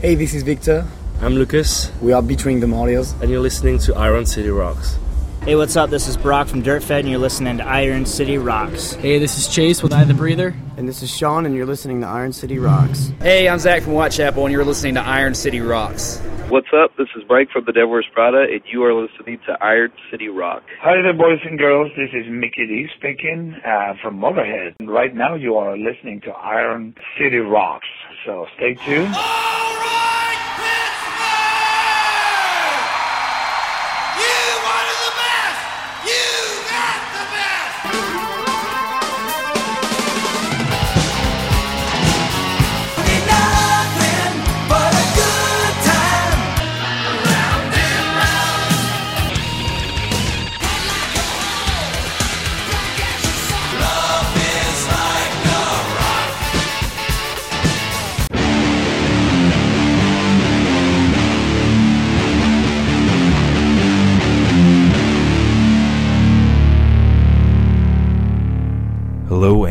Hey, this is Victor. I'm Lucas, We are Betraying the Martyrs. and you're listening to Iron City Rocks. Hey, what's up? This is Brock from Dirtfed, and you're listening to Iron City Rocks. Hey, this is Chase with I the Breather. And this is Sean, and you're listening to Iron City Rocks. Hey, I'm Zach from Whitechapel, and you're listening to Iron City Rocks. What's up? This is Mike from the Devil Wears Prada, and you are listening to Iron City Rock. Hi there, boys and girls. This is Mikkey Dee speaking uh, from Motorhead. And right now, you are listening to Iron City Rocks. So stay tuned.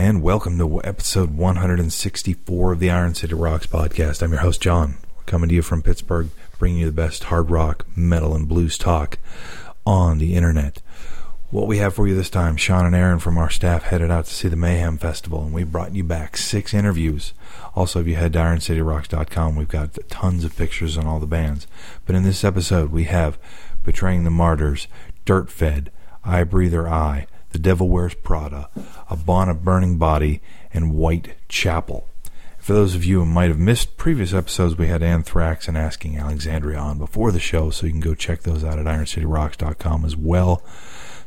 And welcome to episode 164 of the Iron City Rocks podcast. I'm your host, John. Coming to you from Pittsburgh, bringing you the best hard rock, metal, and blues talk on the internet. What we have for you this time, Sean and Aaron from our staff headed out to see the Mayhem Festival, and we brought you back six interviews. Also, if you head to IronCityRocks.com, we've got tons of pictures on all the bands. But in this episode, we have Betraying the Martyrs, Dirtfed, I Breather Eye, The Devil Wears Prada, Upon a Burning Body, and White Chapel. For those of you who might have missed previous episodes, we had Anthrax and Asking Alexandria on before the show, so you can go check those out at IronCityRocks.com as well.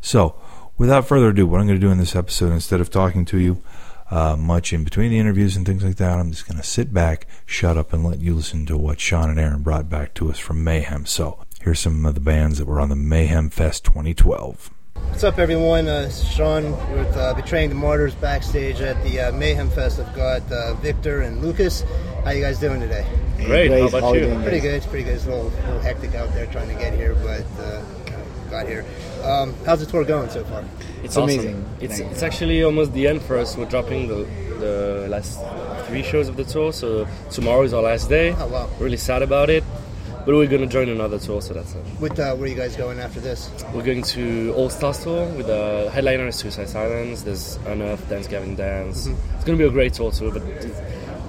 So, without further ado, what I'm going to do in this episode, instead of talking to you uh, much in between the interviews and things like that, I'm just going to sit back, shut up, and let you listen to what Sean and Aaron brought back to us from Mayhem. So, here's some of the bands that were on the Mayhem Fest 2012. What's up, everyone? Uh, this is Sean with uh, Betraying the Martyrs backstage at the uh, Mayhem Fest. I've got uh, Victor and Lucas. How you guys doing today? Great, how about you? Pretty good. It's pretty good. It's a little, little hectic out there trying to get here, but uh, got here. Um, how's the tour going so far? It's amazing. It's it's actually almost the end for us. We're dropping the the last three shows of the tour, so tomorrow is our last day. Oh, wow. Really sad about it, but we're gonna join another tour, so that's it. With uh, where are you guys going after this? We're going to All Stars tour with the headliner is Suicide Silence. There's Unearth, Dance Gavin Dance. Mm-hmm. It's gonna be a great tour too, but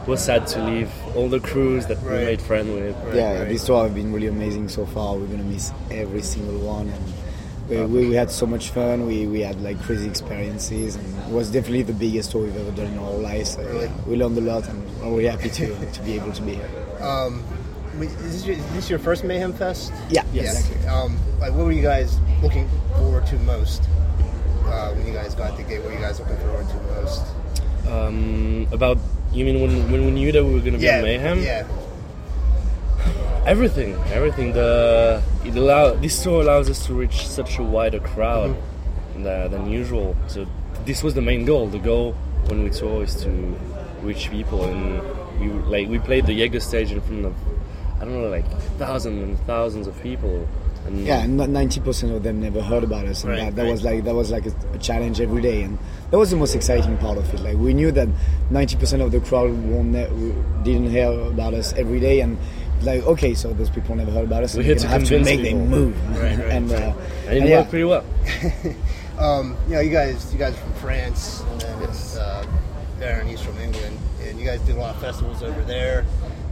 we're sad to leave all the crews that we made friends with. yeah, right. this tour have been really amazing so far. We're gonna miss every single one, and we, we, we had so much fun. We, we had like crazy experiences, and it was definitely the biggest tour we've ever done in our lives. So, Really? We learned a lot, and we're really happy to, to be able to be here. Um, we- is, this your, is this your first Mayhem Fest? Yeah, Yes. exactly. Um, like, what were you guys looking forward to most uh, when you guys got the gate? What were you guys looking forward to most? Um, about you mean when when we knew that we were gonna be on Mayhem? Yeah. Everything, everything. The it allow this tour allows us to reach such a wider crowd tha- than usual. So this was the main goal. The goal when we tour is to reach people, and we like we played the Jaeger stage in front of I don't know like thousands and thousands of people. And Yeah, and ninety percent of them never heard about us, and Right, that, that right. was like that was like a, a challenge every day, and that was the most exciting part of it. Like we knew that ninety percent of the crowd won't didn't hear about us every day, and like okay, so those people never heard about us. We and had we're to gonna have to convince make them move, Right, right, and, uh, and it and yeah. worked pretty well. Um, you know, you guys, you guys are from France, and then uh, Aaron, he's from England, and you guys do a lot of festivals over there.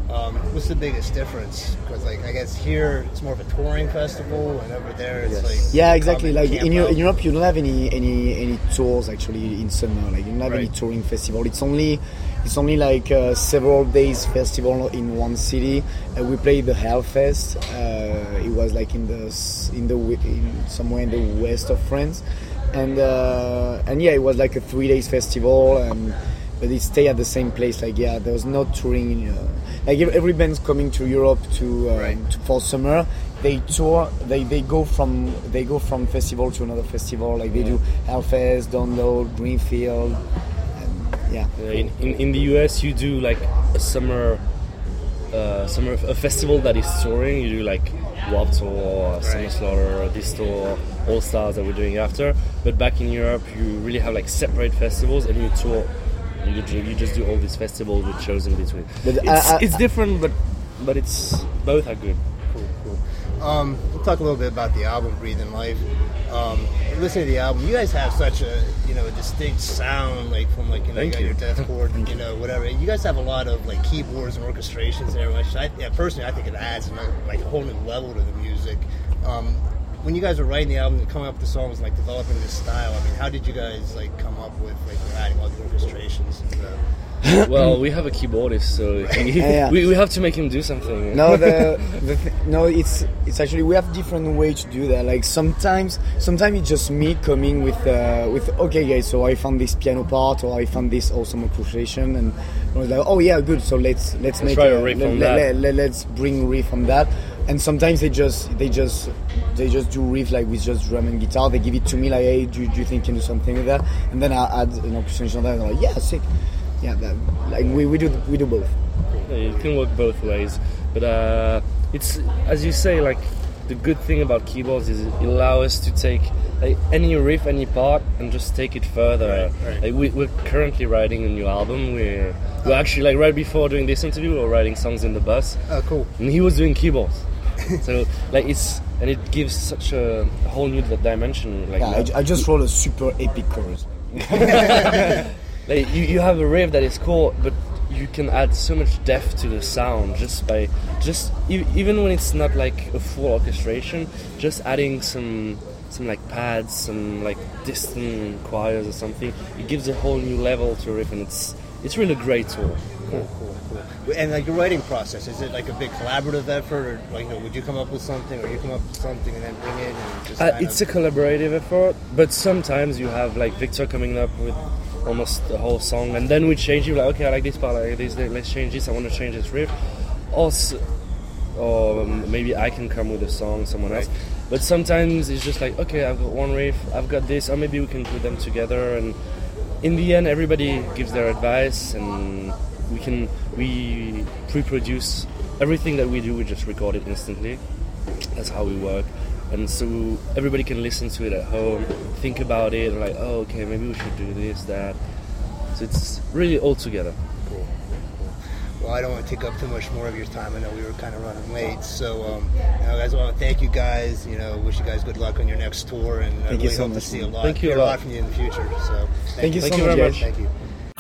Um, what's the biggest difference? Because, like, I guess here it's more of a touring festival, and over there it's like Yeah, exactly. Like in, camp Eu- out. in Europe, you don't have any any any tours actually in summer. Like you don't have any touring festival. It's only it's only like uh, several days festival in one city. Uh, we played the Hellfest. Uh, it was like in the in the in somewhere in the west of France, and uh, and yeah, it was like a three days festival. And but it stay at the same place. Like yeah, there was no touring. Uh, like ev- every band's coming to Europe to, uh, Right. to for summer. They tour. They, they go from they go from festival to another festival. Like they do Hellfest, Download, Greenfield. And yeah. In, in, in the US, you do like a summer, uh, summer a festival that is touring. You do like Warped Tour, Summer Slaughter, this tour, All Stars that we're doing after. But back in Europe, you really have like separate festivals and you tour. You, you just do all these festivals with shows in between. But it's, I- I- it's different, but but it's both are good. Cool, cool. Um, we'll talk a little bit about the album, Breathing Life. Um, listening to the album, you guys have such a you know a distinct sound, like from like you know you you. your deathcore, you know whatever. You guys have a lot of like keyboards and orchestrations there, which I yeah, personally I think it adds like a whole new level to the music. Um, when you guys were writing the album and coming up with the songs, like developing this style, I mean, how did you guys like come up with like adding all the orchestrations? And, uh, well, we have a keyboardist, so he, Yeah. we, we have to make him do something. no the, the th- no it's it's actually we have different way to do that like sometimes sometimes it's just me coming with uh, with okay guys so i found this piano part or i found this awesome orchestration and i was like oh yeah good so let's let's, Let's make try a, a riff let, on let, that. let, let, us bring riff on that and sometimes they just they just they just do riff like with just drum and guitar they give it to me like hey do, do you think you can do something with that and then i add an orchestration on that and I'm like yeah sick yeah that, like we, we do we do both Yeah, It can work both ways, but uh, it's as you say. Like the good thing about keyboards is it allows us to take like, any riff, any part, and just take it further. Like, we, we're currently writing a new album. We're, we're actually like right before doing this interview, we were writing songs in the bus, oh, cool. and he was doing keyboards. so like it's and it gives such a whole new dimension. Like yeah I, I just wrote a super epic chorus like you, you have a riff that is cool but you can add so much depth to the sound just by just e- even when it's not like a full orchestration just adding some some like pads some like distant choirs or something it gives a whole new level to a riff and it's it's really a great tool Cool, cool, cool. And like your writing process, is it like a big collaborative effort, or like you know, would you come up with something, or you come up with something and then bring it and just? Uh, it's of, a collaborative effort, but sometimes you have like Victor coming up with almost the whole song, and then we change it. Like, okay, I like this part, I like this. Let's change this. I want to change this riff. Also, or um, maybe I can come with a song, someone else. But sometimes it's just like, okay, I've got one riff, I've got this, or maybe we can put them together. And in the end, everybody gives their advice, and we can we pre-produce everything that we do. We just record it instantly. That's how we work. And so everybody can listen to it at home, think about it, and like, oh, okay, maybe we should do this, that. So it's really all together. cool, cool. Well, I don't want to take up too much more of your time. I know we were kind of running late, so um, you know, guys, I want to thank you guys. You know, wish you guys good luck on your next tour, and I Thank you really so hope to much, see a lot, Thank you hear a a lot. lot from you in the future. So, Thank you so Thank you much very much. Thank you.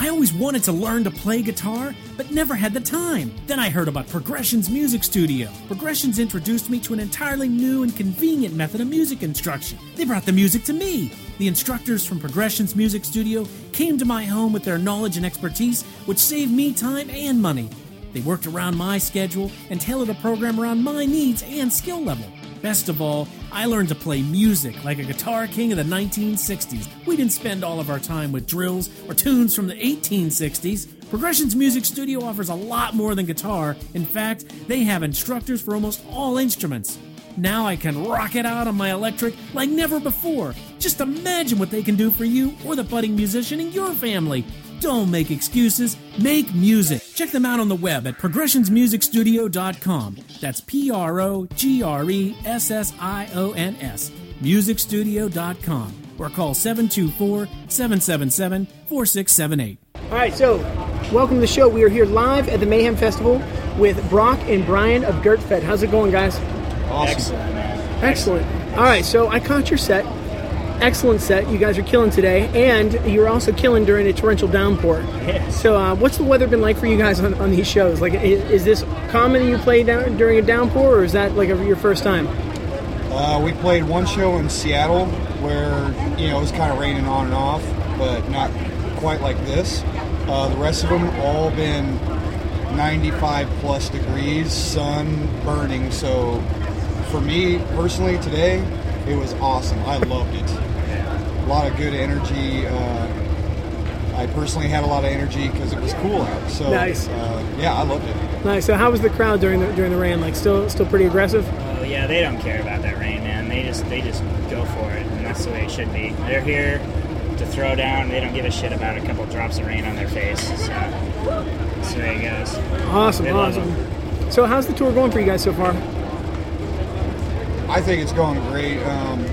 I always wanted to learn to play guitar, but never had the time. Then I heard about Progressions Music Studio. Progressions introduced me to an entirely new and convenient method of music instruction. They brought the music to me. The instructors from Progressions Music Studio came to my home with their knowledge and expertise, which saved me time and money. They worked around my schedule and tailored a program around my needs and skill level. Best of all, I learned to play music like a guitar king of the 1960s. We didn't spend all of our time with drills or tunes from the 1860s. Progressions Music Studio offers a lot more than guitar. In fact, they have instructors for almost all instruments. Now I can rock it out on my electric like never before. Just imagine what they can do for you or the budding musician in your family. Don't make excuses, make music. Check them out on the web at progressionsmusicstudio.com. That's P R O G R E S S I O N S. Musicstudio.com. Or call 724 777 4678. All right, so welcome to the show. We are here live at the Mayhem Festival with Brock and Brian of Dirtfed. How's it going, guys? Excellent, man. Excellent. All right, so I caught your set. Excellent set. You guys are killing today, and you're also killing during a torrential downpour. Yes. So, uh, what's the weather been like for you guys on, on these shows? Like, is, is this common you play down during a downpour, or is that like a, your first time? Uh, we played one show in Seattle where you know it was kind of raining on and off, but not quite like this. Uh, the rest of them all been 95 plus degrees, sun burning. So for me personally today, it was awesome. I loved it. A lot of good energy. Uh, I personally had a lot of energy because it was cool out. So Nice. uh, yeah, I loved it. Nice. So, how was the crowd during the during the rain? Like, still still pretty aggressive? Oh yeah, they don't care about that rain, man. They just they just go for it, and that's the way it should be. They're here to throw down. They don't give a shit about a couple drops of rain on their face. So that's the way it goes. Awesome, They awesome. So, how's the tour going for you guys so far? I think it's going great. Um,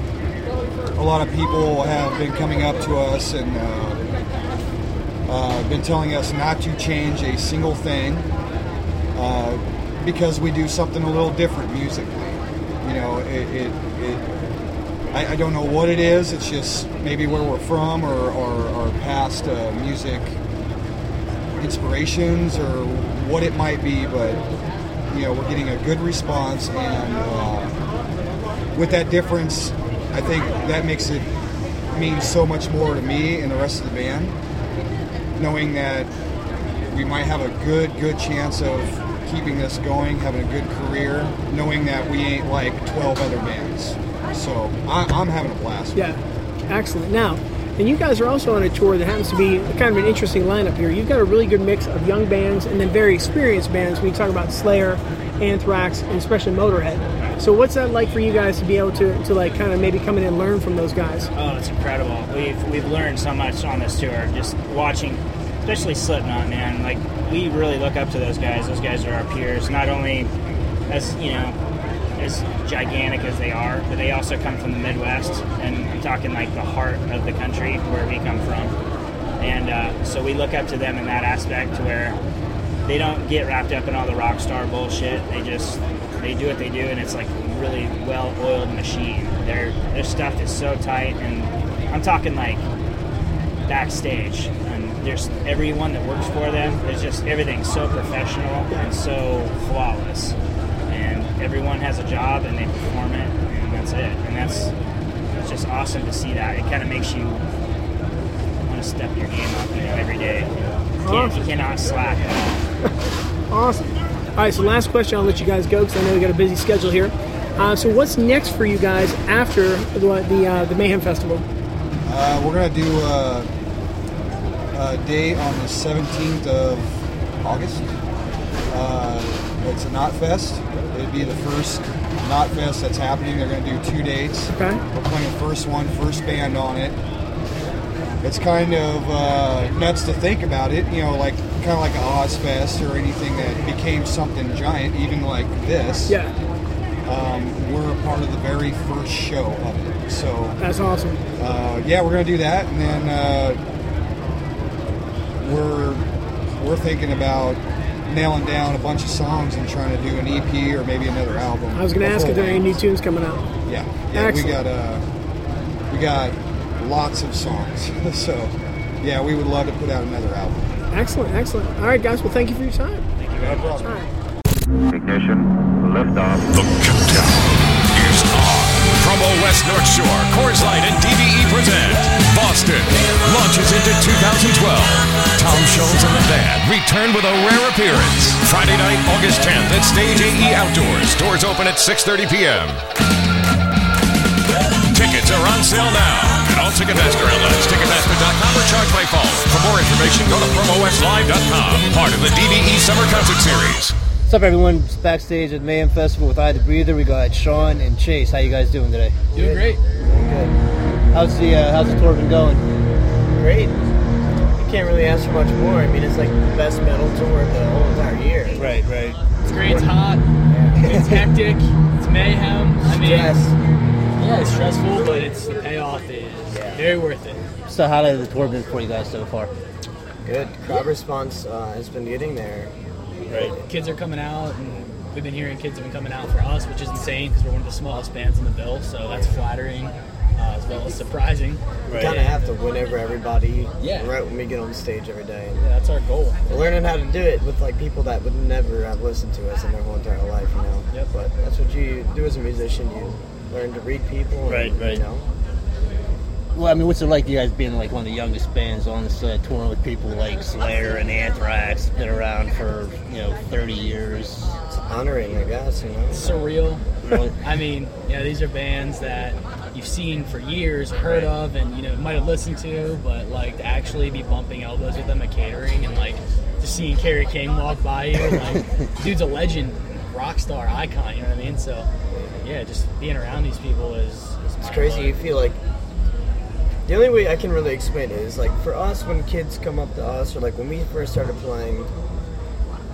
a lot of people have been coming up to us and uh, uh, been telling us not to change a single thing. Uh, because we do something a little different musically. You know, it, it, it I, I don't know what it is. It's just maybe where we're from or, our past uh, music inspirations or what it might be, but you know, we're getting a good response, and uh, with that difference, I think that makes it mean so much more to me and the rest of the band, knowing that we might have a good, good chance of keeping this going, having a good career, knowing that we ain't like 12 other bands. So I, I'm having a blast. Yeah, excellent. Now, and you guys are also on a tour that happens to be kind of an interesting lineup here. You've got a really good mix of young bands and then very experienced bands. When you talk about Slayer, Anthrax, and especially Motorhead. So what's that like for you guys to be able to, to like kind of maybe come in and learn from those guys? Oh, it's incredible. We've we've learned so much on this tour. Just watching, especially Slipknot, man. Like we really look up to those guys. Those guys are our peers. Not only as you know, as gigantic as they are, but they also come from the Midwest, and I'm talking like the heart of the country where we come from. And uh, so we look up to them in that aspect, where they don't get wrapped up in all the rock star bullshit. They just they do what they do, and it's like a really well-oiled machine. Their their stuff is so tight, and I'm talking like backstage. And there's everyone that works for them. There's just everything's so professional and so flawless. And everyone has a job, and they perform it, and that's it. And that's it's just awesome to see that. It kind of makes you want to step your game up, you know, every day. You, can't, you cannot slack at all. Awesome. All right, so last question. I'll let you guys go because I know we got a busy schedule here. Uh, so what's next for you guys after the the, uh, the Mayhem Festival? Uh, we're gonna do a, a day on the 17th of August. Uh, it's a Knot Fest. It'd be the first Knot Fest that's happening. They're gonna do two dates. Okay. We're playing the first one, first band on it. It's kind of uh, nuts to think about it. You know, like kind of like a Ozzfest or anything that became something giant, even like this. Yeah. Um, we're a part of the very first show of it. So That's awesome. uh, yeah, we're gonna do that, and then uh, we're we're thinking about nailing down a bunch of songs and trying to do an EP or maybe another album. I was going to ask if there are any new tunes coming out. Yeah, yeah, we got uh, we got lots of songs. so yeah, we would love to put out another album. Excellent, excellent. All right, guys. Well, thank you for your time. Thank you very much. All right. Ignition, liftoff. The countdown is on. From Promo West North Shore, Coors Light, and DVE present Boston launches into 2012. Tom Scholz and the band return with a rare appearance. Friday night, August 10th at Stage AE Outdoors. Doors open at 6:30 p.m. Tickets are on sale now at all Ticketmaster outlets, Ticketmaster.com, or charge by phone. For more information, go to PromoWestLive.com. Part of the DVE Summer Concert Series. What's up, everyone? It's backstage at Mayhem Festival with I the Breather. We got Sean and Chase. How you guys doing today? Doing great. Good. How's the uh, How's the tour been going? Great. You can't really ask for much more. I mean, it's like the best metal tour of the whole entire year. Right, right. It's great. It's hot. It's hectic. It's mayhem. I mean, Stress. yeah, it's stressful, but it's the payoff is very worth it. So, how has the tour been for you guys so far? Good. Crowd response uh, has been getting there. Right. Kids are coming out, and we've been hearing kids have been coming out for us, which is insane because we're one of the smallest bands in the bill. So that's flattering, uh, as well as surprising. We kind of have to win over everybody Yeah. right when we get on stage every day. Yeah, that's our goal. We're learning how to do it with like people that would never have listened to us in their whole entire life, you know. Yep. But that's what you do as a musician. You learn to read people. and, Right, right. You know. Well, I mean, what's it like, you guys being like one of the youngest bands on this uh, tour with people like Slayer and Anthrax, been around for you know 30 years? It's honoring, I guess. You know. surreal. Really? I mean, you know, these are bands that you've seen for years, heard of, and you know might have listened to, but like to actually be bumping elbows with them at catering and like just seeing Kerry King walk by you, like dude's a legend, rock star, icon. You know what I mean? So yeah, just being around these people is, is It's mind crazy. You feel like the only way I can really explain it is like for us when kids come up to us or like when we first started playing.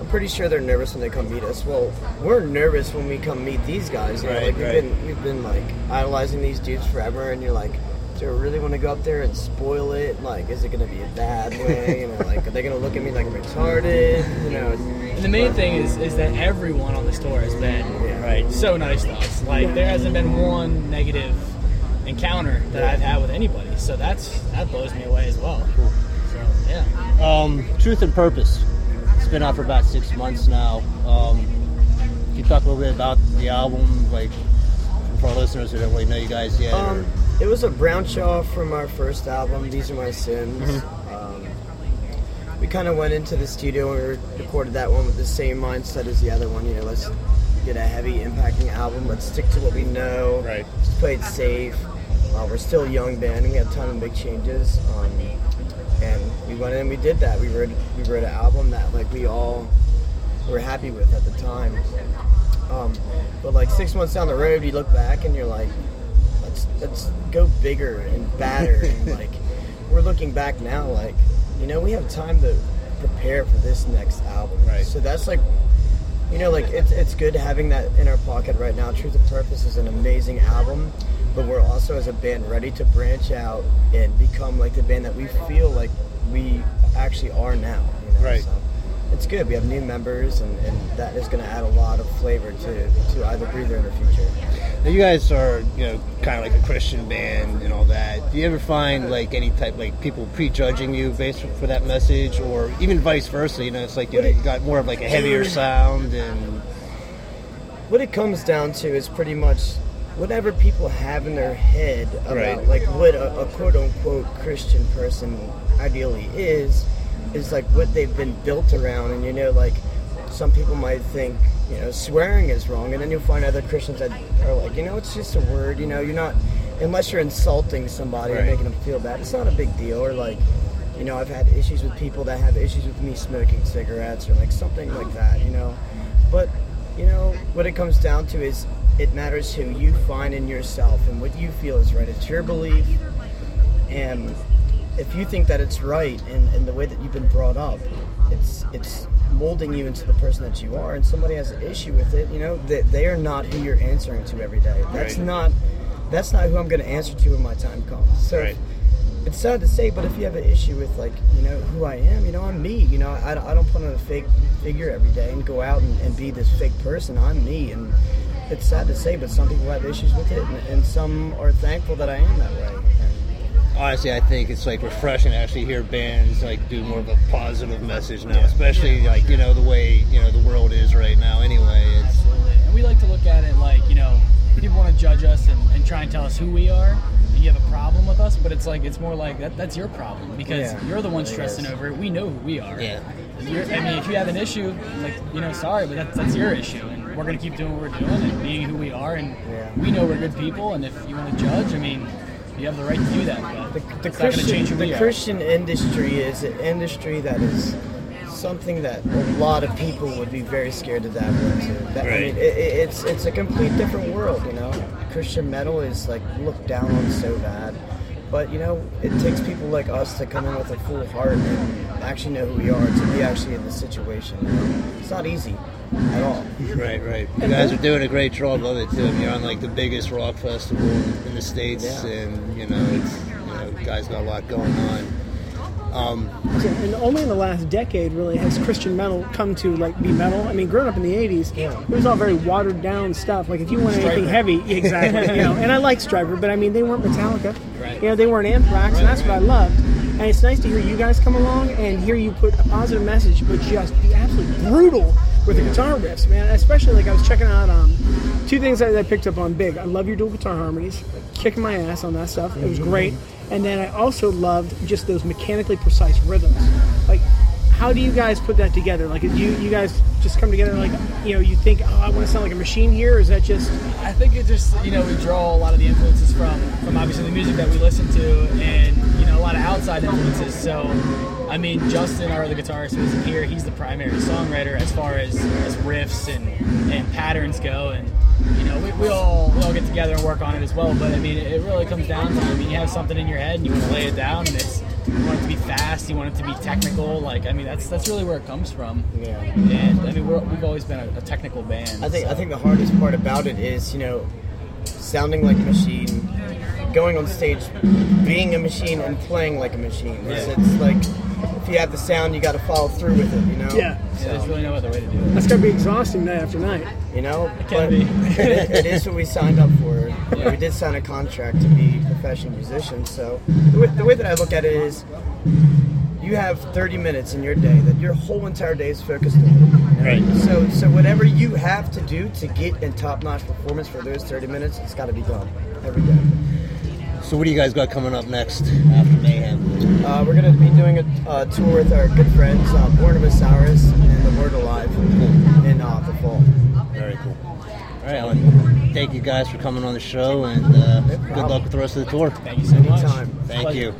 I'm pretty sure they're nervous when they come meet us. Well, we're nervous when we come meet these guys. You know, Right, like we've right. been we've been like idolizing these dudes forever, and you're like, do I really want to go up there and spoil it? Like, is it going to be a bad way? You know, like, are they going to look at me like I'm retarded? You know. And the main thing is is that everyone on this tour has been right so nice to us. Like there hasn't been one negative encounter that I've had with anybody. So that's that blows me away as well. So yeah. Um, Truth and Purpose. It's been out for about six months now. Um, can you talk a little bit about the album, like for our listeners who don't really know you guys yet? or- Um, it was a brown shaw from our first album, These Are My Sins. Mm-hmm. Um, we kind of went into the studio and we recorded that one with the same mindset as the other one. You know, let's get a heavy, impacting album. Let's stick to what we know. Right. Just play it safe. Uh, we're still a young band. We had a ton of big changes. Um, and we went in and we did that. We wrote we wrote an album that like we all were happy with at the time. Um, but like six months down the road, you look back and you're like, let's let's go bigger and badder. and like we're looking back now, like you know, we have time to prepare for this next album. Right. So that's like, you know, like it's it's good having that in our pocket right now. Truth and Purpose is an amazing album, but we're also as a band ready to branch out and become like the band that we feel like we actually are now. You know? Right. So it's good. We have new members, and, and that is going to add a lot of flavor to, to I the Breather in the future. Now you guys are, you know, kind of like a Christian band and all that. Do you ever find like any type like people prejudging you based for that message, or even vice versa? You know, it's like you, know, you got more of like a heavier sound and What it comes down to is pretty much whatever people have in their head about Right. like what a, a quote unquote Christian person ideally is, is like what they've been built around. And you know, like some people might think, you know, swearing is wrong, and then you'll find other Christians that are like, you know, it's just a word. You know, you're not unless you're insulting somebody Right. and making them feel bad. It's not a big deal. Or like, you know, I've had issues with people that have issues with me smoking cigarettes or like something like that. You know, but you know what it comes down to is it matters who you find in yourself and what you feel is right. It's your belief, and if you think that it's right and, in the way that you've been brought up, it's it's molding you into the person that you are. And somebody has an issue with it, you know, they, they are not who you're answering to every day. That's Right. not that's not who I'm going to answer to when my time comes. So Right. it's sad to say, but if you have an issue with like you know who I am, you know I'm me. You know I, I don't put on a fake figure every day and go out and, and be this fake person. I'm me, and it's sad to say, but some people have issues with it, and, and some are thankful that I am that way. honestly, I think it's like refreshing to actually hear bands like do more of a positive message now, especially like you know the way you know the world is right now. Anyway, it's Absolutely. And we like to look at it like, you know, people want to judge us and, and try and tell us who we are. And you have a problem with us, but it's like it's more like that, that's your problem because Yeah. you're the one oh, stressing over it. We know who we are. Yeah. You're, I mean, if you have an issue, like you know, sorry, but that's that's your issue, and we're gonna keep doing what we're doing and being who we are, and we know we're good people. And if you want to judge, I mean, you have the right to do that. But The it's not gonna Christian, change who the we are. Christian industry is an industry that is something that a lot of people would be very scared to dive into. That, I Right. mean, it, it- it's it's a complete different world. You know, Christian metal is like looked down on so bad, but you know, it takes people like us to come in with a full heart and actually know who we are to be actually in the situation. You know? It's not easy at all. right, right. You guys are doing a great job of it too. You're on like the biggest rock festival in the states, Yeah. and you know, it's you know, guys got a lot going on. Um, And only in the last decade, really, has Christian metal come to like be metal. I mean, growing up in the '80s, it was all very watered down stuff. Like if you want anything heavy, exactly. you know, and I like Stryper, but I mean, they weren't Metallica. Right. You know, they weren't Anthrax, and that's what I loved. And it's nice to hear you guys come along and hear you put a positive message, but just be absolutely brutal with the guitar riffs, man. Especially like I was checking out um, two things that I picked up on big. I love your dual guitar harmonies, kicking my ass on that stuff. It was great. And then I also loved just those mechanically precise rhythms. Like, how do you guys put that together? Like, do you you guys just come together like you know you think oh I want to sound like a machine here, or is that just I think it just you know we draw a lot of the influences from from obviously the music that we listen to and you know a lot of outside influences. So I mean Justin, our other guitarist who isn't here, he's the primary songwriter as far as, as riffs and, and patterns go and you know we, we all we all get together and work on it as well. But I mean it, really comes down to I mean you have something in your head and you want to lay it down and it's you want it to be fast, you want it to be technical. Like I mean that's that's really where it comes from. Yeah. And I mean we're, we've always been a, a technical band. I think I think the hardest part about it is you know sounding like a Machine, going on stage, being a machine and playing like a machine. It's, it's like if you have the sound, you got to follow through with it. You know. Yeah. So, There's really no other way to do it. That's got to be exhausting night after night. you know, It can but be. it, it is what we signed up for. We did sign a contract to be professional musicians. So the way, the way that I look at it is, you have 30 minutes in your day that your whole entire day is focused on. Right. So so whatever you have to do to get in top-notch performance for those 30 minutes, it's got to be done every day. So what do you guys got coming up next after Mayhem? Uh, we're going to be doing a uh, tour with our good friends, uh, Born of Osiris and The Word Alive, in uh, the fall. Very cool. All right, Alan. Thank you guys for coming on the show, and uh, good luck with the rest of the tour. Thank you so much. Anytime. Thank Pleasure. you.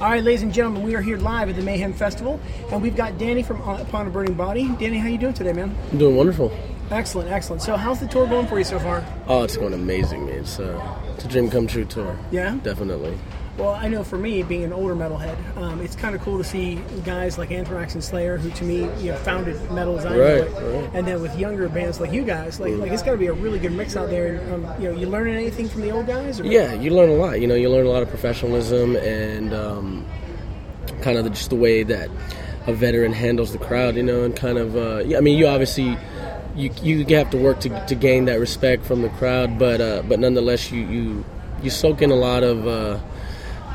All right, ladies and gentlemen, we are here live at the Mayhem Festival, and we've got Danny from uh, Upon a Burning Body. Danny, how you doing today, man? I'm doing wonderful. Excellent, excellent. So, how's the tour going for you so far? Oh, it's going amazing, man. It's, uh, it's a dream come true tour. Yeah? Definitely. Well, I know for me, being an older metalhead, um, it's kind of cool to see guys like Anthrax and Slayer, who to me, you know, founded metal as I Right, it, right. and then with younger bands like you guys, like, like it's got to be a really good mix out there. And, um, you know, you learning anything from the old guys? Or? Yeah, you learn a lot. You know, you learn a lot of professionalism and um, kind of the, just the way that a veteran handles the crowd. You know, and kind of uh, yeah. I mean, you obviously you you have to work to, to gain that respect from the crowd, but uh, but nonetheless, you you you soak in a lot of uh,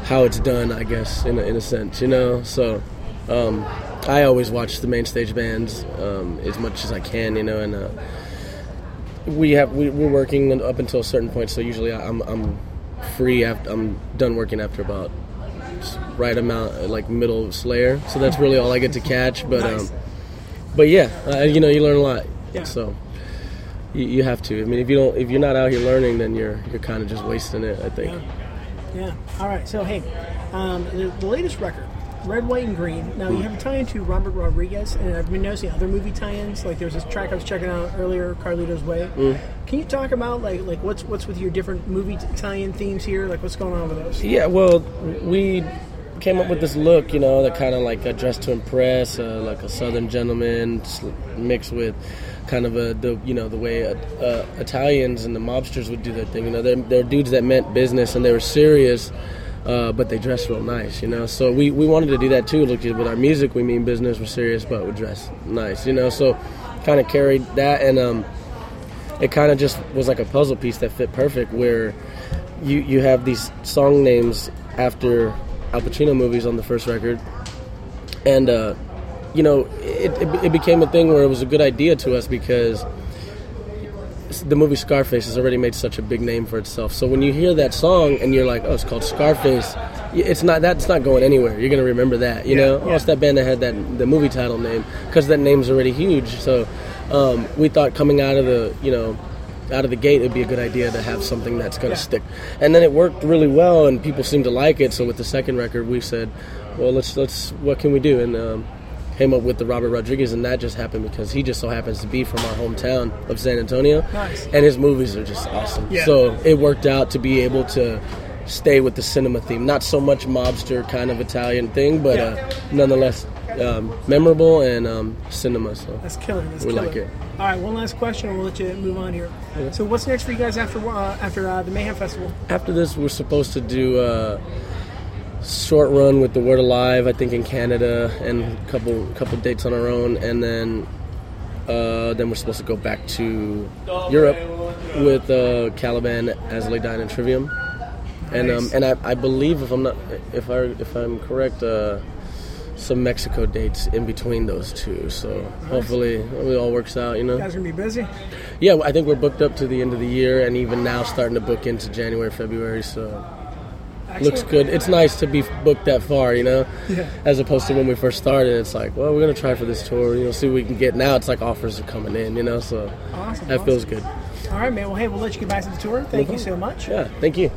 how it's done. I guess in a, in a sense, you know. So. Um, I always watch the main stage bands um, as much as I can, you know, and uh, we have we, we're working up until a certain point. So usually I'm I'm free. After, I'm done working after about right amount, like middle of Slayer. So that's really all I get to catch. But Nice. um, but yeah, uh, you know, you learn a lot. Yeah. So you, you have to. I mean, if you don't, if you're not out here learning, then you're you're kind of just wasting it. I think. Yeah. All right. So, hey, um, the, the latest record, Red, White, and Green. Now, you have a tie-in to Robert Rodriguez, and I've been noticing other movie tie-ins. Like, there's this track I was checking out earlier, Carlito's Way. Mm. Can you talk about like like what's what's with your different movie tie-in themes here? Like, what's going on with those? Yeah, well, we came up with this look, you know, that kind of like a dress to impress, uh, like a Southern gentleman mixed with kind of a the you know the way uh, uh, Italians and the mobsters would do their thing. You know, they're, they're dudes that meant business and they were serious. Uh, but they dress real nice, you know. So we, we wanted to do that too. Look, with our music, we mean business. We're serious, but we dress nice, you know. So kind of carried that, and um, it kind of just was like a puzzle piece that fit perfect where you you have these song names after Al Pacino movies on the first record. And uh, you know it, it, it became a thing where it was a good idea to us because the movie Scarface has already made such a big name for itself. So when you hear that song and you're like oh it's called Scarface it's not that's not going anywhere. You're gonna remember that you know? oh it's that band that had that the movie title name because that name's already huge. So um, we thought coming out of the you know out of the gate it'd be a good idea to have something that's going to stick. And then it worked really well and people seemed to like it so with the second record we said well let's let's what can we do? And um, came up with the robert rodriguez and that just happened because he just so happens to be from our hometown of san antonio. Nice. and his movies are just awesome. Yeah. so it worked out to be able to stay with the cinema theme. Not so much mobster kind of italian thing but uh, nonetheless um, memorable and um, cinema so That's killer. That's we killer. like it All right, one last question, and we'll let you move on here. Yeah. So, what's next for you guys after uh, after uh, the Mayhem Festival? After this, we're supposed to do a short run with the Word Alive, I think in Canada, and a couple couple dates on our own, and then uh, then we're supposed to go back to Europe with uh, Caliban, Dying, and Trivium, and um, and I, I believe if I'm not if I if I'm correct. Uh, some Mexico dates in between those two, so hopefully it all works out. You know, You guys gonna be busy? yeah, I think we're booked up to the end of the year, and even now starting to book into January, February. So looks good. It's nice to be booked that far, you know, Yeah. as opposed to when we first started. It's like, well, we're gonna try for this tour, you know, see what we can get. Now it's like offers are coming in, you know, so Awesome, that feels good. All right, man. Well, hey, we'll let you get back to the tour. Thank you so much. Yeah, thank you.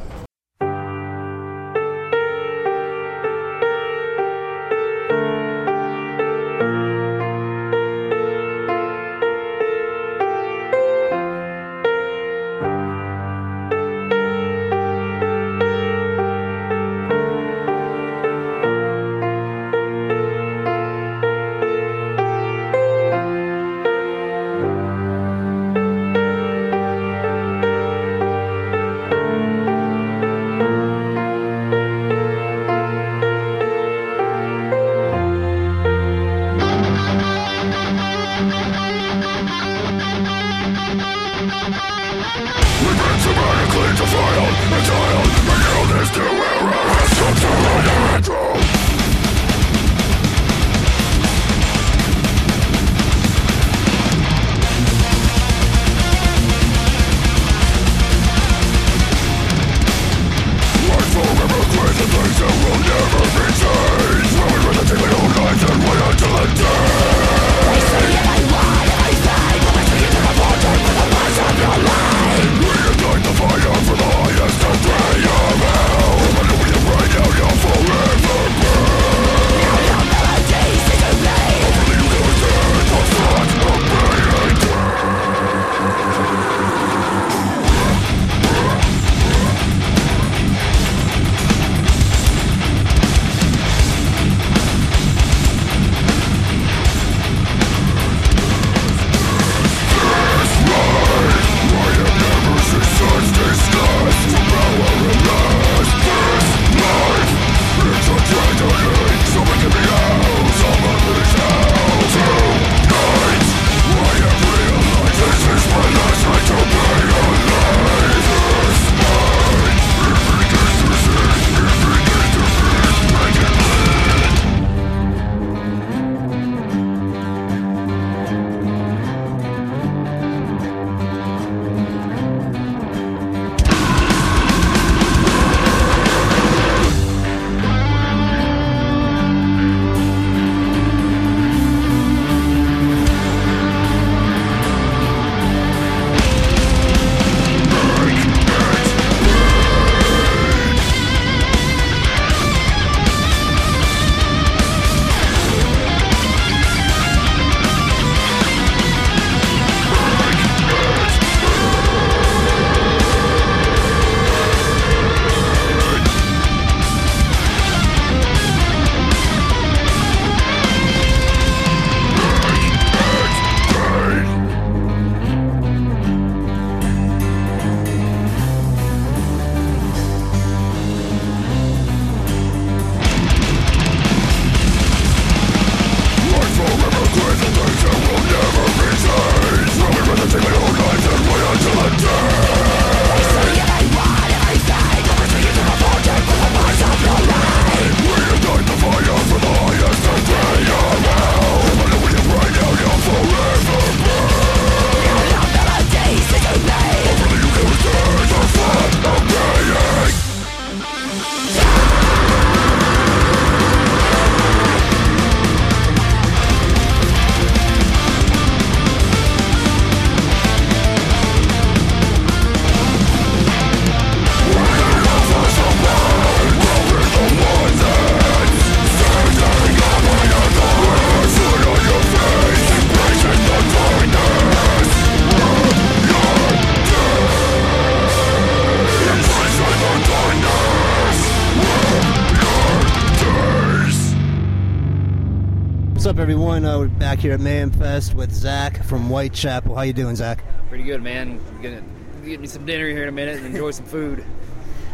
Up, everyone? Uh, we're back here at Mayhem Fest with Zach from Whitechapel. How you doing, Zach? Pretty good, man. I'm gonna get me some dinner here in a minute and enjoy some food.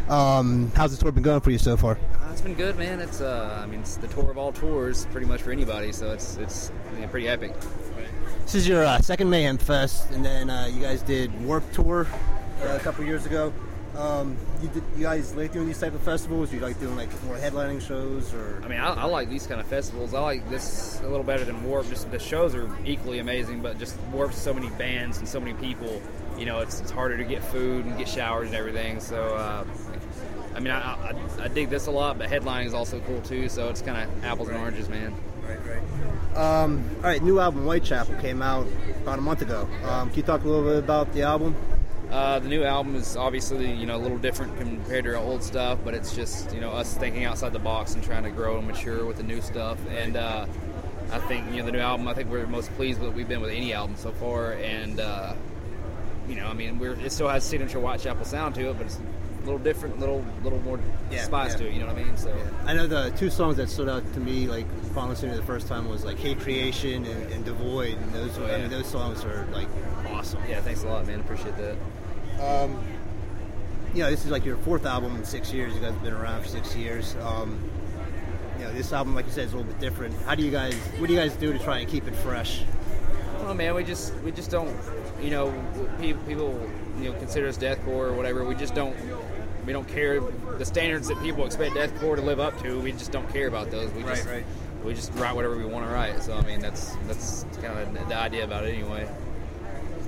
Um, how's the tour been going for you so far? Uh, it's been good, man. It's uh, I mean, it's the tour of all tours, pretty much for anybody. So it's it's you know, pretty epic. This is your uh, second Mayhem Fest, and then uh, you guys did Warp Tour uh, a couple years ago. Um, you, did, you guys like doing these type of festivals? You like doing like more headlining shows, or I mean, I, I like these kind of festivals. I like this a little better than Warp. Just the shows are equally amazing, but just Warp's so many bands and so many people. You know, it's, it's harder to get food and get showers and everything. So, uh, I mean, I, I, I dig this a lot, but headlining is also cool too. So it's kind of apples and oranges, man. Right, right. Um, all right, new album Whitechapel came out about a month ago. Um, can you talk a little bit about the album? Uh, the new album is obviously you know a little different compared to our old stuff, but it's just you know us thinking outside the box and trying to grow and mature with the new stuff. And uh, I think you know the new album. I think we're most pleased with we've been with any album so far. And uh, you know, I mean, we're it still has signature Whitechapel sound to it, but it's little different, little little more Yeah, spice yeah. to it. You know what I mean? So I know the two songs that stood out to me, like upon listening to the first time, was like "Hate Creation" and, and "Devoid," and those I mean, those songs are like awesome. yeah, thanks a lot, man. Appreciate that. Um, you know, this is like your fourth album in six years. You guys have been around for six years. Um, you know, this album, like you said, is a little bit different. How do you guys? What do you guys do to try and keep it fresh? Oh man, we just we just don't, you know, pe- people you know consider us deathcore or whatever. We just don't we don't care the standards that people expect deathcore to live up to. We just don't care about those. We just Right, right. we just write whatever we want to write. So I mean that's that's kind of the idea about it anyway.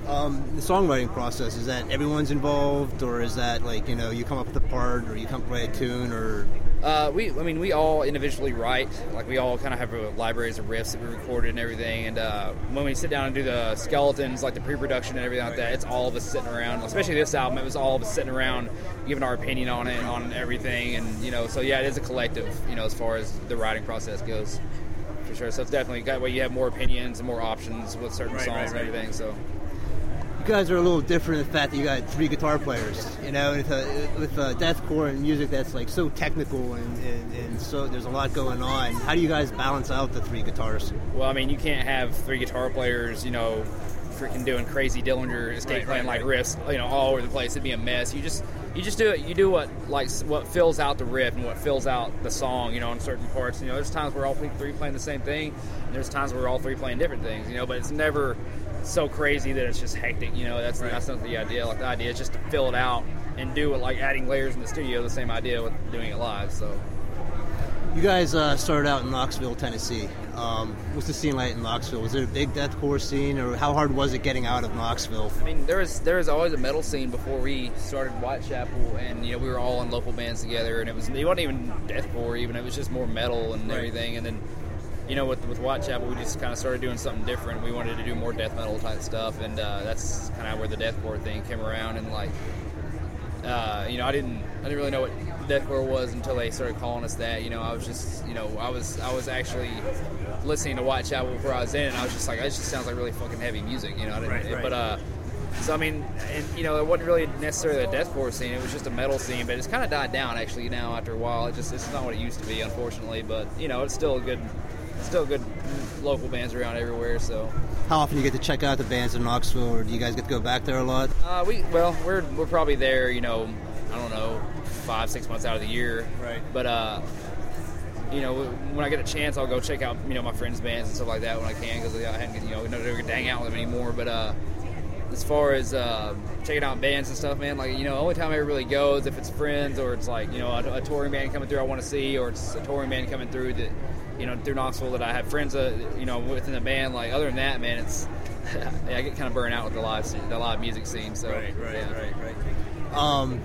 Um, the songwriting process is that everyone's involved, or is that like you know you come up with a part, or you come up with a tune, or Uh, we, I mean, we all individually write. Like we all kind of have libraries of riffs that we recorded and everything. And uh, when we sit down and do the skeletons, like the pre-production and everything like that, it's all of us sitting around. Especially this album, it was all of us sitting around, giving our opinion on it, on everything. And you know, so yeah, it is a collective. You know, as far as the writing process goes, for sure. So it's definitely that way. You have more opinions and more options with certain Right, songs right, and everything. So. You guys are a little different in the fact that you got three guitar players. You know, with, uh, with uh, deathcore and music that's like so technical and, and, and so there's a lot going on. How do you guys balance out the three guitars? Well, I mean, you can't have three guitar players, you know, freaking doing crazy Dillinger escape Right, playing right, like riffs, you know, all over the place. It'd be a mess. You just you just do it. You do what like what fills out the riff and what fills out the song, you know, in certain parts. You know, there's times where all three playing the same thing, and there's times where all three playing different things. You know, but it's never so crazy that it's just hectic. You know, that's that's not the idea. Like the idea is just to fill it out and do it like adding layers in the studio. The same idea with doing it live. So. You guys uh, started out in Knoxville, Tennessee. Um, what's the scene like in Knoxville? Was it a big deathcore scene, or how hard was it getting out of Knoxville? I mean, there was there was always a metal scene before we started Whitechapel, and you know we were all in local bands together, and it was it wasn't even deathcore even it was just more metal and Right. everything, and then you know with with Whitechapel we just kind of started doing something different. We wanted to do more death metal type stuff, and uh, that's kind of where the deathcore thing came around, and like uh, you know I didn't I didn't really know what deathcore was until they started calling us that. You know I was just you know I was I was actually listening to Whitechapel before I was in, and I was just like, this just sounds like really fucking heavy music, you know. I didn't- Right, right. But uh, so I mean, and you know, it wasn't really necessarily a deathcore scene; it was just a metal scene. But it's kind of died down actually now after a while. It just it's not what it used to be, unfortunately. But you know, it's still a good, still good local bands around everywhere. So How often do you get to check out the bands in Knoxville, or do you guys get to go back there a lot? uh, we well, we're we're probably there. You know, I don't know, five six months out of the year. Right. But uh, you know, when I get a chance, I'll go check out you know my friends' bands and stuff like that when I can because I hadn't you know we never get to hang out with them anymore. But uh, as far as uh, checking out bands and stuff, man, like you know, only time I ever really go is if it's friends or it's like you know a, a touring band coming through I want to see, or it's a touring band coming through that you know through Knoxville that I have friends uh, you know within the band. Like other than that, man, it's I get kind of burned out with the live scene, the live music scene. So Right, right, yeah. right, right. Um,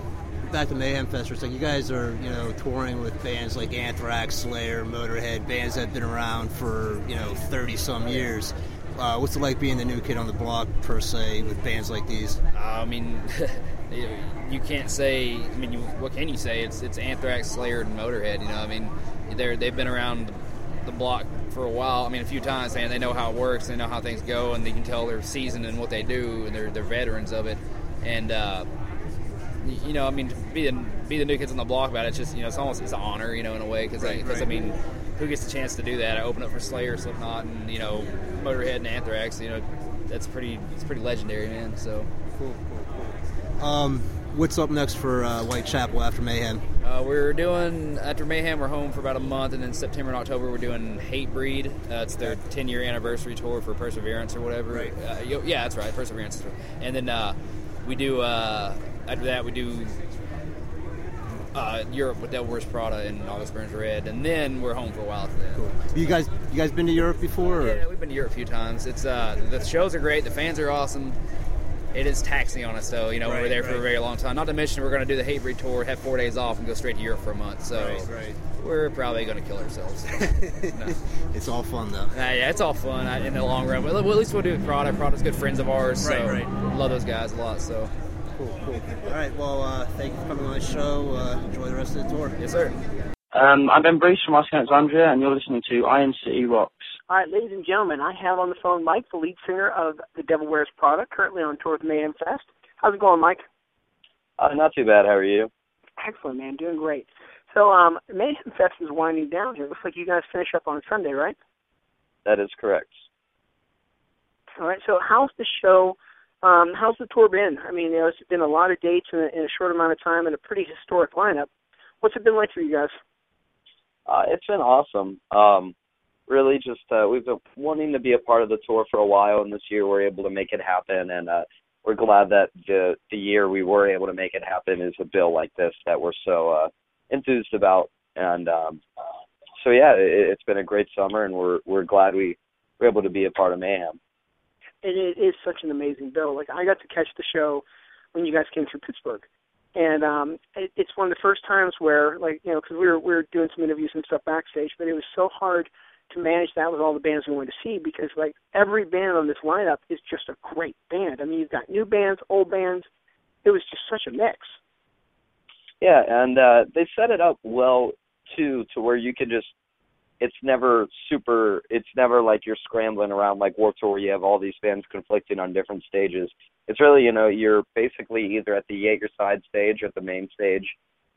back to Mayhem Fest, it's like you guys are, you know, touring with bands like Anthrax, Slayer, Motorhead, bands that have been around for, you know, 30 some years. Uh, what's it like being the new kid on the block, per se, with bands like these? I mean, you- can't say. I mean, you, what can you say? It's it's Anthrax, Slayer, and Motorhead. You know, I mean, they're they've been around the block for a while. I mean, a few times, and they know how it works. They know how things go, and they can tell they're seasoned in what they do, and they're they're veterans of it. And uh, you know, I mean, to be the be the new kids on the block about it. It's just you know, it's almost it's an honor, you know, in a way, because Right, because I right. mean, who gets the chance to do that? I open up for Slayer, Slipknot, and you know, Motorhead and Anthrax. You know, that's pretty it's pretty legendary, man. So. Cool, cool, cool. Um, what's up next for uh, Whitechapel after Mayhem? Uh, we're doing after Mayhem. We're home for about a month, and then September and October we're doing Hatebreed. Uh, it's their 10 year anniversary tour for Perseverance or whatever. Right. Uh, yeah, that's right, Perseverance. And then uh, we do uh, after that we do uh, Europe with Devil Wears Prada and August Burns Red, and then we're home for a while after that. Have you guys, you guys been to Europe before? Or? Yeah, we've been to Europe a few times. It's uh, the shows are great. The fans are awesome. It is taxing on us though. You know, we Right, we're there for a very long time. Not to mention we're going to do the Hatebreed tour, have four days off, and go straight to Europe for a month. So Right, right. we're probably going to kill ourselves. no. It's all fun though. Uh, yeah, it's all fun uh, in the long run. Well, well, at least we'll do Prada. Prada's good friends of ours. So Right, right. Love those guys a lot. So Cool, cool. All right, well, uh, thank you for coming on the show. Uh, enjoy the rest of the tour. Yes, sir. Um, I'm Ben Bruce from Asking Alexandria, and you're listening to Iron City Rocks. All right, ladies and gentlemen, I have on the phone Mike, the lead singer of The Devil Wears Prada, currently on tour with Mayhem Fest. How's it going, Mike? Uh, not too bad. How are you? Excellent, man. Doing great. So, um, Mayhem Fest is winding down here. Looks like you guys finish up on Sunday, right? That is correct. All right. So, how's the show? Um, how's the tour been? I mean, there's been a lot of dates in a, in a short amount of time and a pretty historic lineup. What's it been like for you guys? Uh, it's been awesome. Um, really, just uh, we've been wanting to be a part of the tour for a while, and this year we're able to make it happen. And uh, we're glad that the the year we were able to make it happen is a bill like this that we're so uh, enthused about. And um, so yeah, it, it's been a great summer, and we're we're glad we were able to be a part of Mayhem. And it is such an amazing bill. Like I got to catch the show when you guys came through Pittsburgh, and um, it, it's one of the first times where, like, you know, because we were we were doing some interviews and stuff backstage, but it was so hard to manage that with all the bands we wanted to see because like every band on this lineup is just a great band. I mean, you've got new bands, old bands. It was just such a mix. Yeah, and uh, they set it up well too, to where you can just. It's never super. It's never like you're scrambling around like Warped Tour where you have all these bands conflicting on different stages. It's really you know you're basically either at the Jaeger side stage or at the main stage,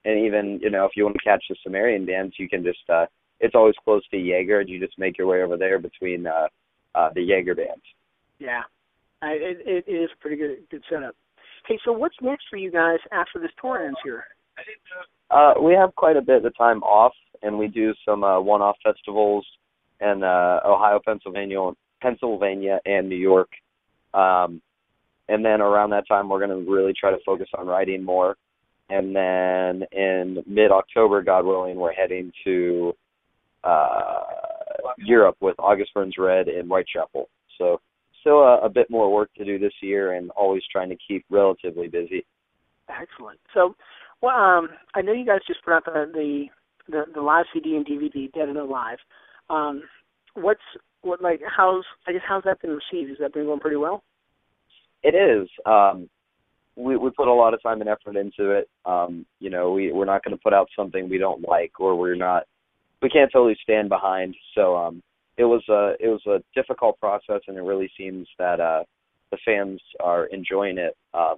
and even you know if you want to catch the Sumerian bands, you can just. uh It's always close to Jaeger, and you just make your way over there between uh, uh the Jaeger bands. Yeah, I, it, it is a pretty good good setup. Hey, so what's next for you guys after this tour ends here? Uh, we have quite a bit of time off, and we do some uh, one-off festivals in uh, Ohio, Pennsylvania, Pennsylvania, and New York. Um, and then around that time, we're going to really try to focus on writing more. And then in mid-October, God willing, we're heading to uh, Europe with August Burns Red in Whitechapel. So still a, a bit more work to do this year, and always trying to keep relatively busy. Excellent. So, well, um, I know you guys just put out the the, the, the live CD and DVD, Dead and Alive. Um, what's what like? How's I guess how's that been received? Has that been going pretty well? It is. Um, we we put a lot of time and effort into it. Um, you know, we we're not going to put out something we don't like or we're not we can't totally stand behind. So um, it was a it was a difficult process, and it really seems that uh, the fans are enjoying it. Um,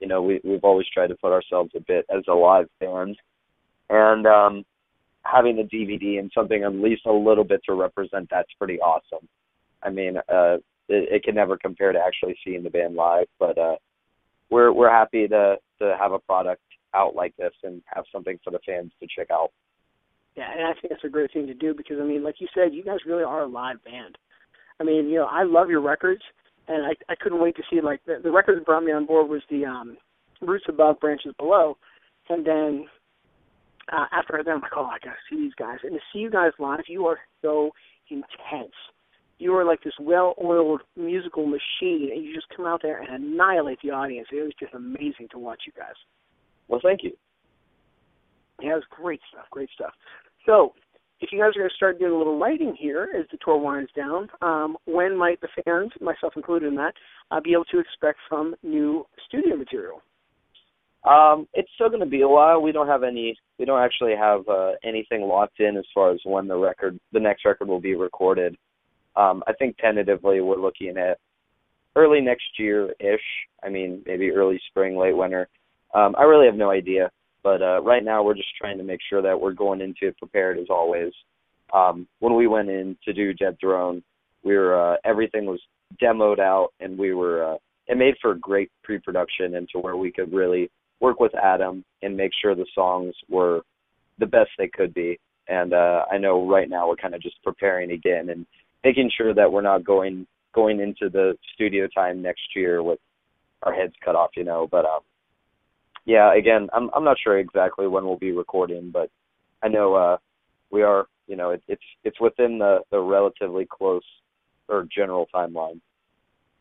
you know, we we've always tried to put ourselves a bit as a live band, and um, having a DVD and something at least a little bit to represent that's pretty awesome. I mean, uh, it, it can never compare to actually seeing the band live, but uh, we're we're happy to to have a product out like this and have something for the fans to check out. Yeah, and I think that's a great thing to do because I mean, like you said, you guys really are a live band. I mean, you know, I love your records, and I I couldn't wait to see like the, the record that brought me on board was the um Roots Above, Branches Below, and then uh, after that, I'm like, oh, I gotta see these guys, and to see you guys live, you are so intense. You are like this well-oiled musical machine, and you just come out there and annihilate the audience. It was just amazing to watch you guys. Well, thank you. Yeah, it was great stuff. Great stuff. So, if you guys are going to start doing a little writing here as the tour winds down, um, when might the fans, myself included in that, uh, be able to expect some new studio material? Um, it's still going to be a while. We don't have any. We don't actually have uh, anything locked in as far as when the record, the next record, will be recorded. Um, I think tentatively we're looking at early next year ish. I mean, maybe early spring, late winter. Um, I really have no idea. But uh, right now, we're just trying to make sure that we're going into it prepared as always. Um, when we went in to do Dead Throne, we were uh, everything was demoed out, and we were uh, it made for great pre-production into where we could really work with Adam and make sure the songs were the best they could be. And uh, I know right now we're kind of just preparing again and making sure that we're not going going into the studio time next year with our heads cut off, you know. But um, yeah, again, I'm I'm not sure exactly when we'll be recording, but I know uh we are, you know, it, it's it's within the the relatively close or general timeline.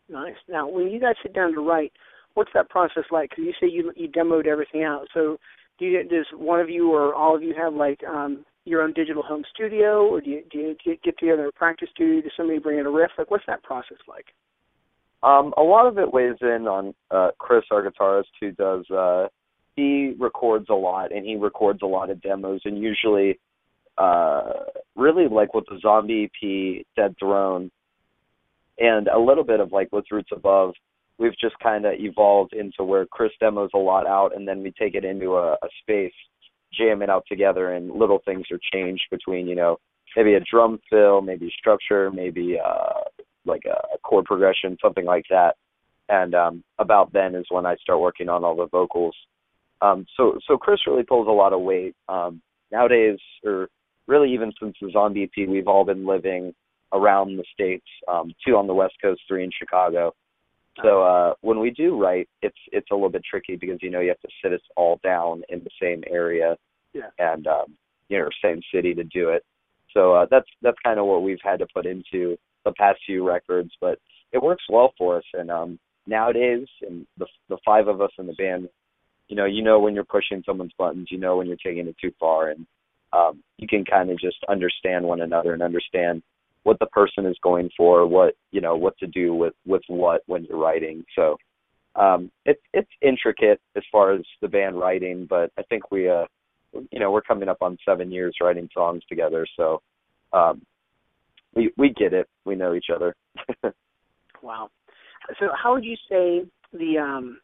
Nice. Now, when you guys sit down to write, what's that process like? Because you say you you demoed everything out. So, do you does one of you or all of you have like um your own digital home studio, or do you do you get together a practice studio? Does somebody bring in a riff? Like, what's that process like? Um, a lot of it weighs in on uh, Chris, our guitarist, who does. Uh, he records a lot, and he records a lot of demos, and usually, uh, really like with the Zombie EP, Dead Throne, and a little bit of like with Roots Above, we've just kind of evolved into where Chris demos a lot out, and then we take it into a, a space, jam it out together, and little things are changed between you know maybe a drum fill, maybe structure, maybe uh like a a chord progression, something like that. And um, about then is when I start working on all the vocals. Um, so so Chris really pulls a lot of weight. Um, nowadays, or really even since the Zombie EP, we've all been living around the states. Um, two on the West Coast, three in Chicago, So uh, when we do write, it's it's a little bit tricky because you know you have to sit us all down in the same area Yeah. and um, you know same city to do it. So uh, that's that's kind of what we've had to put into the past few records, but it works well for us. And um, nowadays, and the the five of us in the band, you know, you know when you're pushing someone's buttons, you know when you're taking it too far, and um, you can kind of just understand one another and understand what the person is going for, what you know, what to do with with what when you're writing. So um, it's it's intricate as far as the band writing, but I think we uh, you know, we're coming up on seven years writing songs together, so um, we we get it. We know each other. Wow. So how would you say the um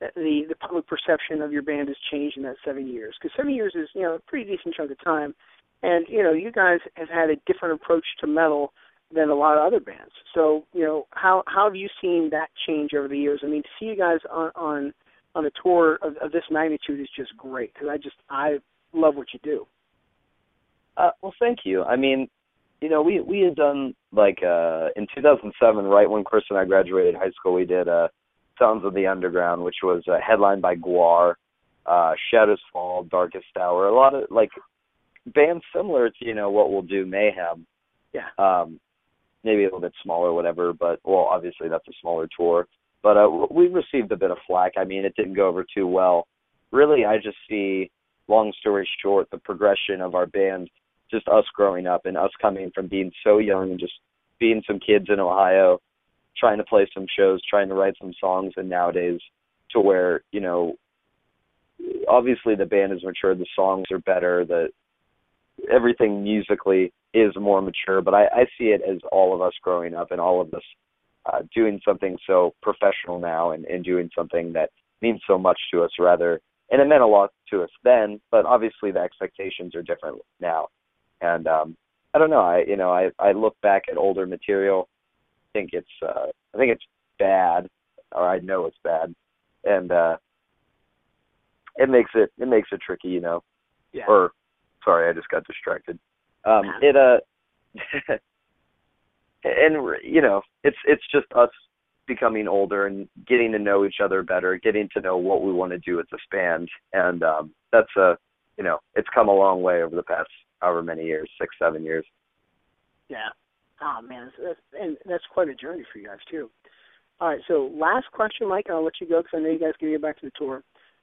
the the public perception of your band has changed in that seven years? Because seven years is you know a pretty decent chunk of time, and you know you guys have had a different approach to metal than a lot of other bands. So you know how how have you seen that change over the years? I mean, to see you guys on on on a tour of, of this magnitude is just great because I just I love what you do. Uh, well, thank you. I mean, you know, we we had done like uh in 2007, right when Chris and I graduated high school, we did uh Sounds of the Underground, which was uh, headlined by Gwar, uh Shadows Fall, Darkest Hour, a lot of like bands similar to you know what we'll do Mayhem. Yeah. Um, maybe a little bit smaller, whatever. But well, obviously that's a smaller tour. But uh, we received a bit of flack. I mean, it didn't go over too well. Really, I just see, long story short, the progression of our band, just us growing up and us coming from being so young and just being some kids in Ohio, trying to play some shows, trying to write some songs, and nowadays to where you know, obviously the band has matured, the songs are better, the everything musically is more mature, but I, I see it as all of us growing up and all of us uh, doing something so professional now and, and doing something that means so much to us rather and it meant a lot to us then, but obviously the expectations are different now. And um I don't know, I you know, I I look back at older material, I think it's uh I think it's bad or I know it's bad. And uh it makes it it makes it tricky, you know. Yeah. Or sorry, I just got distracted. Um it uh and you know, it's it's just us becoming older and getting to know each other better, getting to know what we want to do as a band, and um, that's a you know it's come a long way over the past however many years, six seven years. Yeah. Oh man, that's, and that's quite a journey for you guys too. All right, so last question, Mike, I'll let you go because I know you guys can get back to the tour.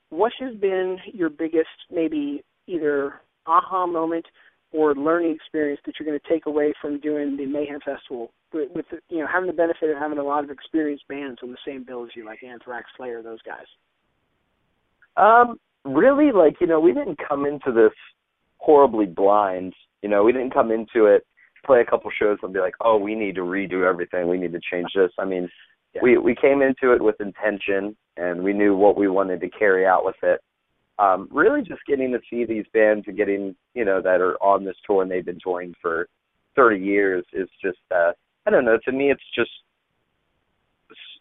What has been your biggest, maybe either aha moment or learning experience that you're going to take away from doing the Mayhem Festival with, with you know having the benefit of having a lot of experienced bands on the same bill as you, like Anthrax, Slayer, those guys? Um, really, like you know, we didn't come into this horribly blind. You know, we didn't come into it, play a couple shows, and be like, oh, we need to redo everything. We need to change this. I mean, we we came into it with intention, and we knew what we wanted to carry out with it. Um, really, just getting to see these bands and getting you know that are on this tour and they've been touring for 30 years is just uh, I don't know. To me, it's just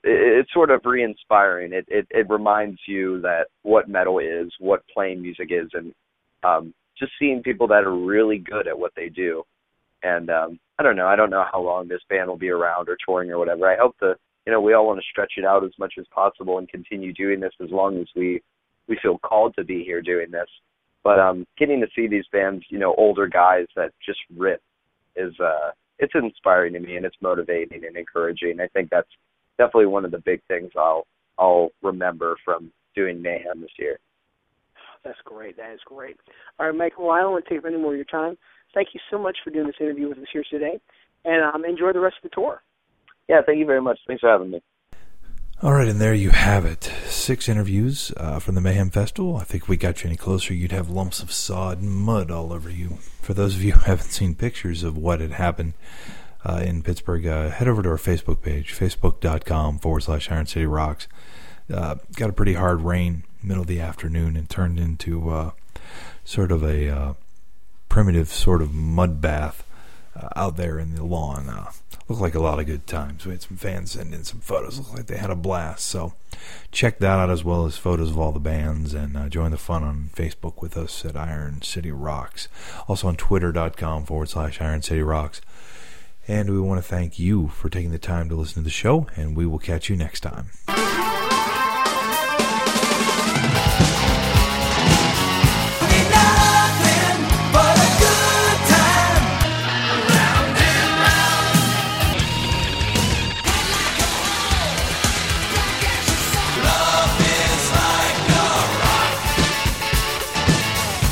it's sort of re-inspiring. It, it it reminds you that what metal is, what playing music is, and um, just seeing people that are really good at what they do. And um, I don't know. I don't know how long this band will be around or touring or whatever. I hope the you know we all want to stretch it out as much as possible and continue doing this as long as we we feel called to be here doing this. But um, getting to see these bands, you know, older guys that just rip is uh, it's inspiring to me and it's motivating and encouraging. I think that's definitely one of the big things I'll I'll remember from doing Mayhem this year. That's great. That is great. All right, Mike. Well, I don't want to take up any more of your time. Thank you so much for doing this interview with us here today, and um, enjoy the rest of the tour. Yeah, thank you very much. Thanks for having me. All right, and there you have it. Six interviews uh, from the Mayhem Festival. I think if we got you any closer, you'd have lumps of sod and mud all over you. For those of you who haven't seen pictures of what had happened uh, in Pittsburgh, uh, head over to our Facebook page, facebook.com forward slash Iron City Rocks. Uh, got a pretty hard rain middle of the afternoon and turned into uh, sort of a uh, primitive sort of mud bath out there in the lawn looked like a lot of good times. We had some fans send in some photos. Looked like they had a blast. So check that out as well as photos of all the bands and uh, join the fun on Facebook with us at Iron City Rocks. Also on twitter.com forward slash Iron City Rocks. And we want to thank you for taking the time to listen to the show, and we will catch you next time.